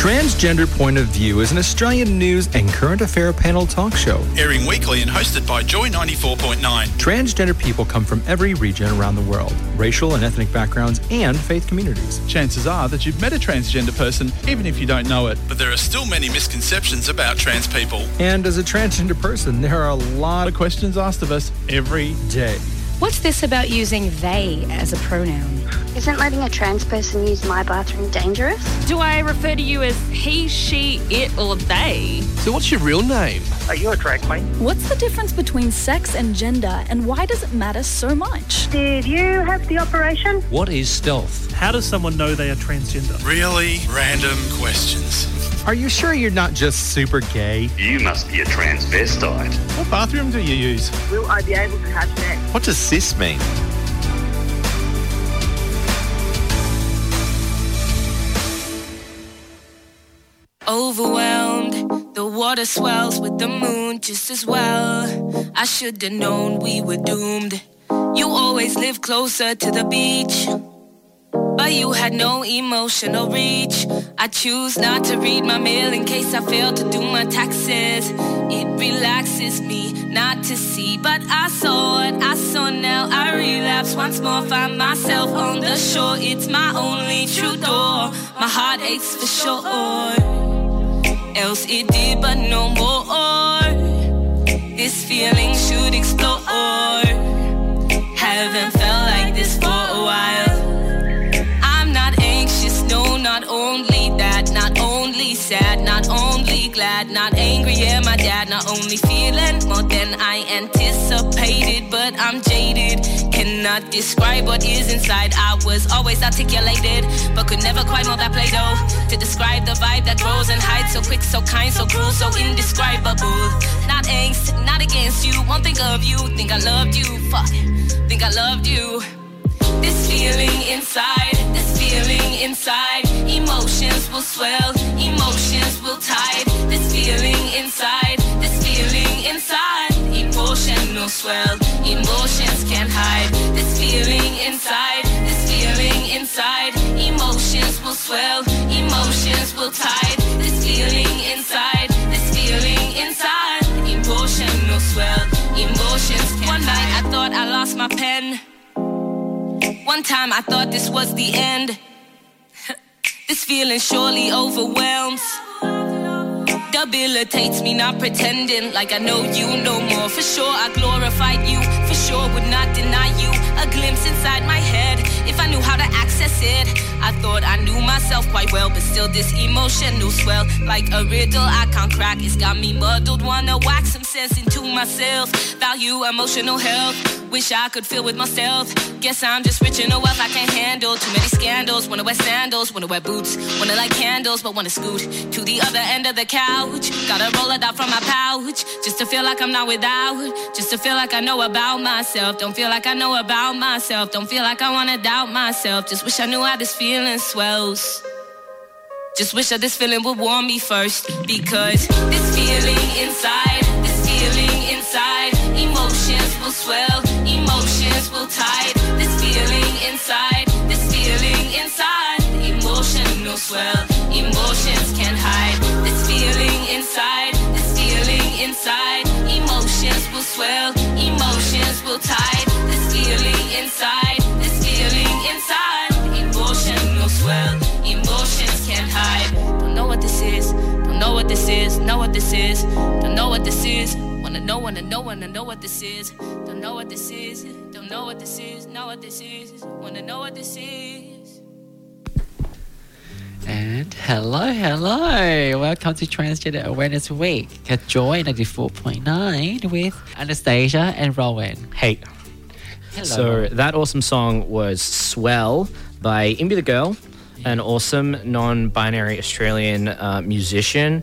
Transgender Point of View is an Australian news and current affair panel talk show. airing weekly and hosted by Joy 94.9. Transgender people come from every region around the world, racial and ethnic backgrounds, and faith communities. chances are that you've met a transgender person even if you don't know it. But there are still many misconceptions about trans people. And as a transgender person, there are a lot of questions asked of us every day. What's this about using they as a pronoun? Isn't letting a trans person use my bathroom dangerous? Do I refer to you as he, she, it, or they? So what's your real name? Are you a drag queen? What's the difference between sex and gender, and why does it matter so much? Did you have the operation? What is stealth? How does someone know they are transgender? Really random questions. Are you sure you're not just super gay? You must be a transvestite. What bathroom do you use? Will I be able to have sex? What does cis mean? Overwhelmed, the water swells with the moon just as well. I should have known we were doomed. You always live closer to the beach. But you had no emotional reach. I choose not to read my mail in case I fail to do my taxes. It relaxes me not to see, but I saw it. I saw now. I relapse once more. Find myself on the shore. It's my only true door. My heart aches for sure. Else it did, but no more. This feeling should explore. Haven't felt like this for a while. Sad, not only glad, not angry, yeah, my dad, not only feeling more than I anticipated, but I'm jaded. Cannot describe what is inside. I was always articulated, but could never quite know that play doh to describe the vibe that grows and hides so quick, so kind, so cruel, so indescribable. Not angst, not against you, won't think of you, think I loved you, fuck, think I loved you. This feeling inside, this feeling inside. Emotions will swell, emotions will tide. This feeling inside, this feeling inside. Emotional swell, emotions can't hide. This feeling inside, this feeling inside. Emotions will swell, emotions will tide. This feeling inside, time I thought this was the end. this feeling surely overwhelms. Debilitates me, not pretending like I know you no more. For sure, I glorified you. For sure, would not deny you. A glimpse inside my head. If I knew how to access it, I thought I knew myself quite well. But still, this emotional swell, like a riddle I can't crack. It's got me muddled. Wanna wax some sense into myself. Value emotional health. Wish I could feel with myself. Guess I'm just rich in a wealth I can't handle. Too many scandals. Wanna wear sandals, wanna wear boots. Wanna light candles, but wanna scoot to the other end of the couch. Gotta roll it out from my pouch. Just to feel like I'm not without. Just to feel like I know about myself. Don't feel like I know about myself. Don't feel like I wanna doubt myself. Just wish I knew how this feeling swells. Just wish that this feeling would warm me first. Because this feeling inside, this feeling inside, emotions will swell, will tide. This feeling inside, this feeling inside, emotional swell, emotions can't hide. This feeling inside, this feeling inside, emotions will swell, emotions will tide. This feeling inside, this feeling inside, emotional swell, emotions can't hide. Don't know what this is, don't know what this is, know what this is, don't know what this is. Wanna know, wanna know, wanna know what this is. Don't know what this is, know what this is, know what this is. Wanna know what this is. And hello, hello. Welcome to Transgender Awareness Week at Joy 94.9 with Anastasia and Rowan. Hey. Hello. So that awesome song was Swell by Imbi the Girl, an awesome non binary Australian uh, musician.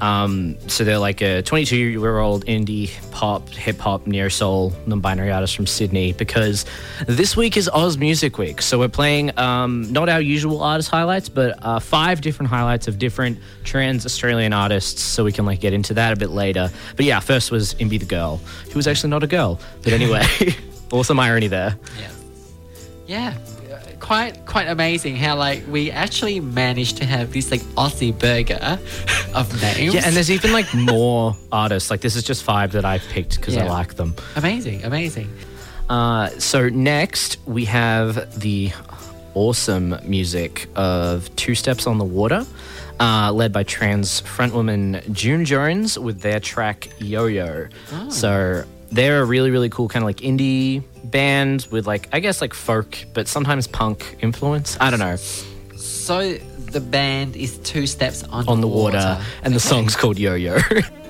Um, so they're like a 22 year old indie pop, hip hop, neo soul, non binary artist from Sydney because this week is Oz Music Week. So we're playing um, not our usual artist highlights, but uh, five different highlights of different trans Australian artists so we can like get into that a bit later. But yeah, first was Imbi the Girl, who was actually not a girl. But anyway, awesome irony there. Yeah. Yeah, quite quite amazing how like we actually managed to have this like Aussie burger of names. Yeah, and there's even like more artists. Like this is just five that I picked because I like them. amazing, amazing. Uh, so next we have the awesome music of Two Steps on the Water, uh, led by trans frontwoman June Jones with their track Yo Yo. Oh. So they're a really really cool kind of like indie band with like I guess like folk but sometimes punk influence. I don't know. So the band is two steps on, On the water, and the song's called Yo Yo.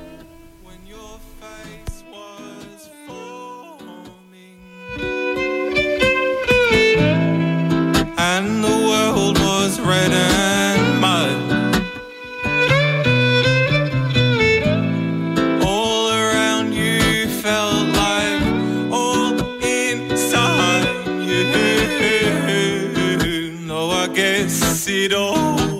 it always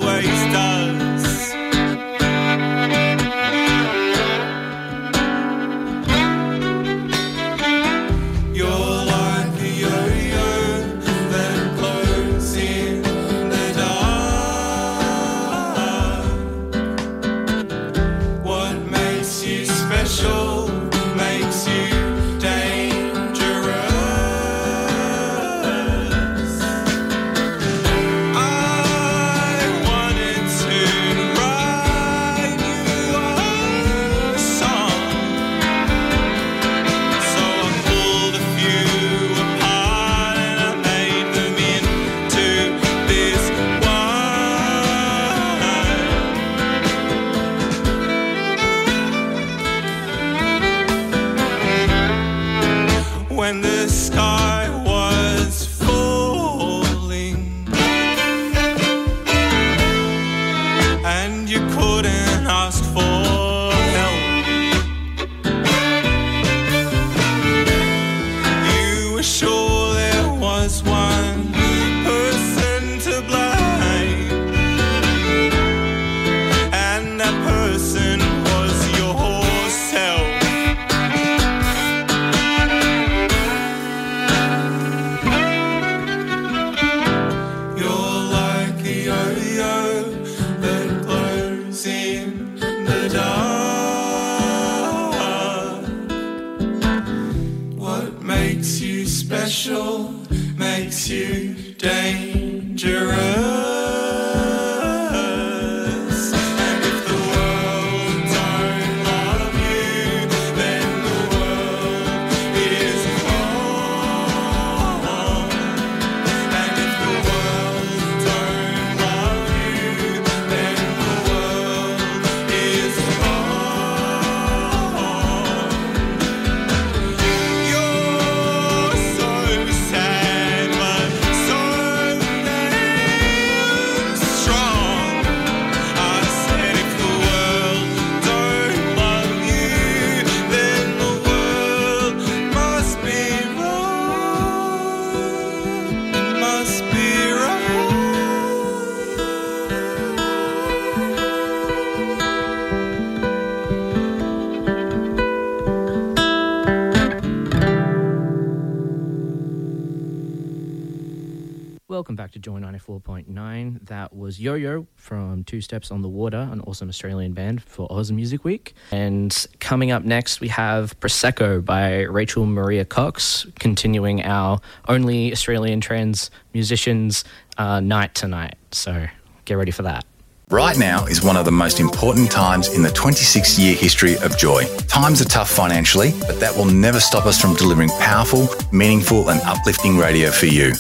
Welcome back to Joy 94.9. That was Yo Yo from Two Steps on the Water, an awesome Australian band for Oz Music Week. And coming up next, we have Prosecco by Rachel Maria Cox, continuing our only Australian trans musicians uh, night tonight. So get ready for that. Right now is one of the most important times in the 26 year history of Joy. Times are tough financially, but that will never stop us from delivering powerful, meaningful, and uplifting radio for you.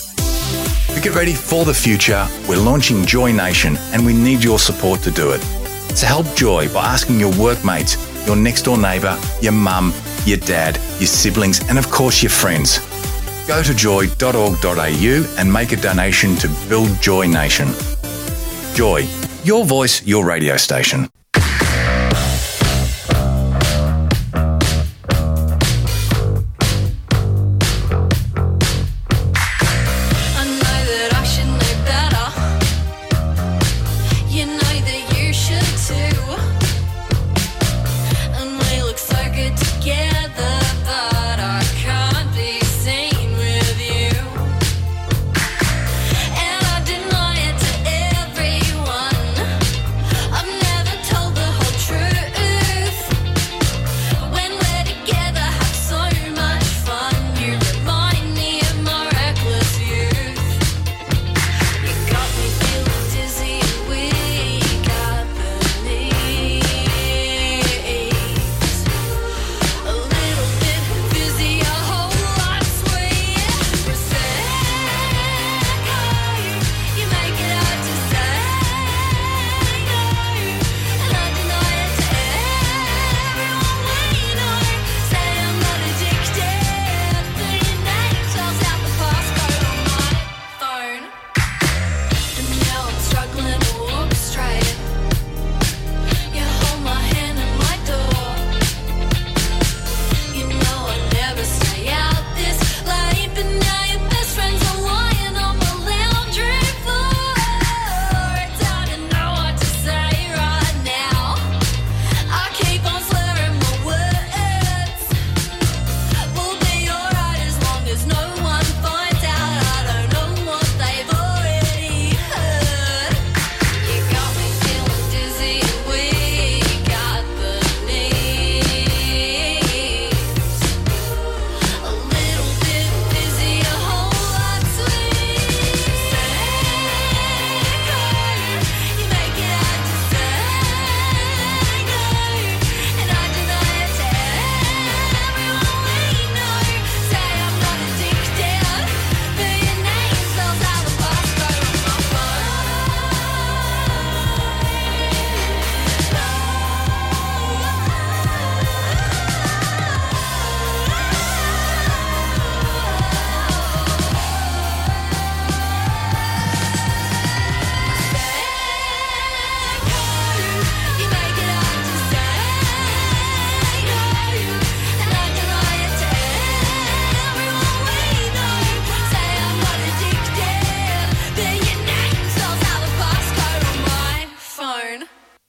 To get ready for the future, we're launching Joy Nation and we need your support to do it. So help Joy by asking your workmates, your next door neighbour, your mum, your dad, your siblings, and of course your friends. Go to joy.org.au and make a donation to build Joy Nation. Joy, your voice, your radio station.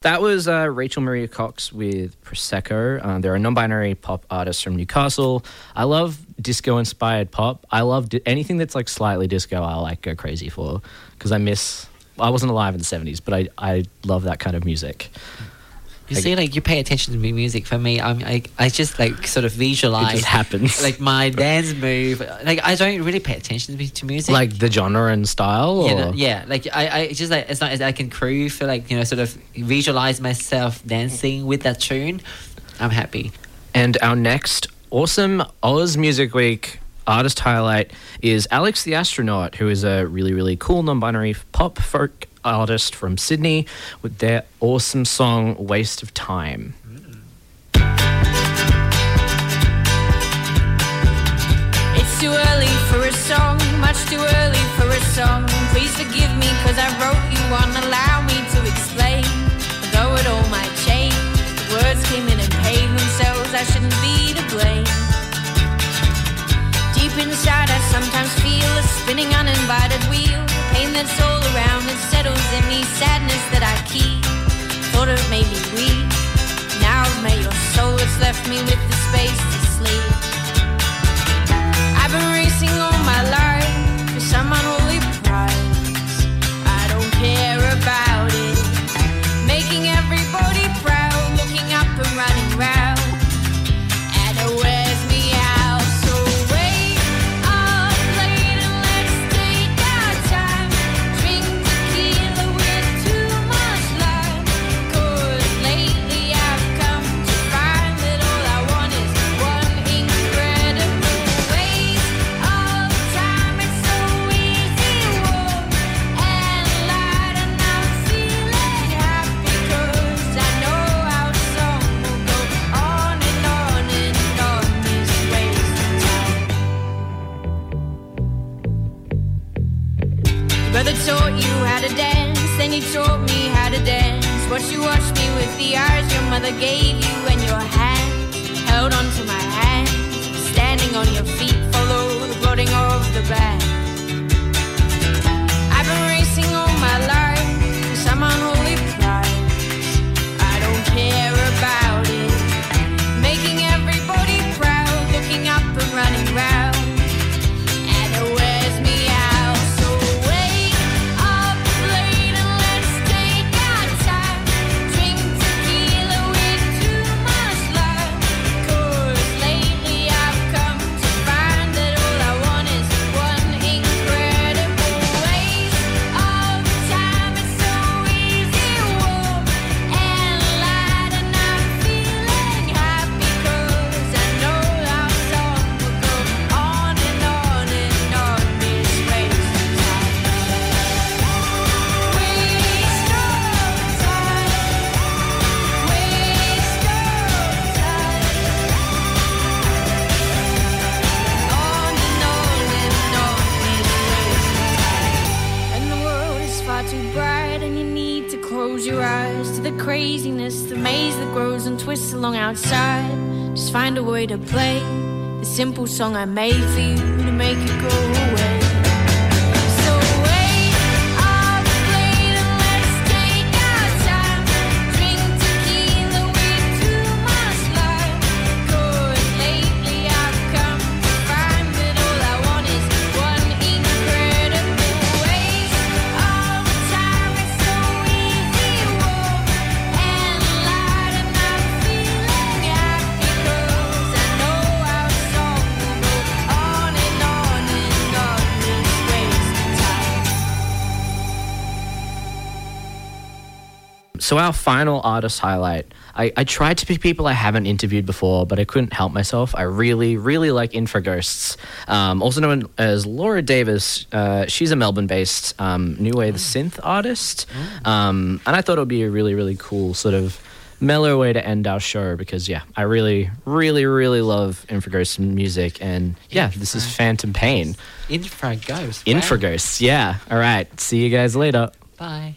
That was uh, Rachel Maria Cox with Prosecco. Um, they're a non-binary pop artist from Newcastle. I love disco-inspired pop. I love di- anything that's like slightly disco. I like go crazy for because I miss. I wasn't alive in the '70s, but I I love that kind of music. You Like- see, like you pay attention to mu- music. For me, I'm I, I just like sort of visualize. It just happens. Like my dance move. Like I don't really pay attention to, music. Like the genre and style. know, yeah, like I, I just like as long as I can crew for like you know sort of visualize myself dancing with that tune, I'm happy. And our next awesome Oz Music Week artist highlight is Alex the Astronaut, who is a really, really cool non binary pop folk artist from Sydney with their awesome song Waste of Time. It's too early for a song, much too early for a song. Please forgive me, cause I wrote you one. Allow me to explain. Although it all might change, the words came in and paid themselves. I shouldn't be to blame. Deep inside, I sometimes feel a spinning uninvited wheel. Pain that's all made me weak. Now made your soul, it's left me with the space craziness, the maze that grows and twists along outside. Just find a way to play the simple song I made for you to make it go away. So, our final artist highlight. I, I tried to pick people I haven't interviewed before, but I couldn't help myself. I really, really like Infraghosts, um, also known as Laura Davis. Uh, she's a Melbourne based um, New Wave synth artist. Um, and I thought it would be a really, really cool sort of mellow way to end our show because, yeah, I really, really, really love Infraghosts music. And yeah, this is Phantom Pain. Infra Ghost. wow. Infraghosts, yeah. All right. See you guys later. Bye.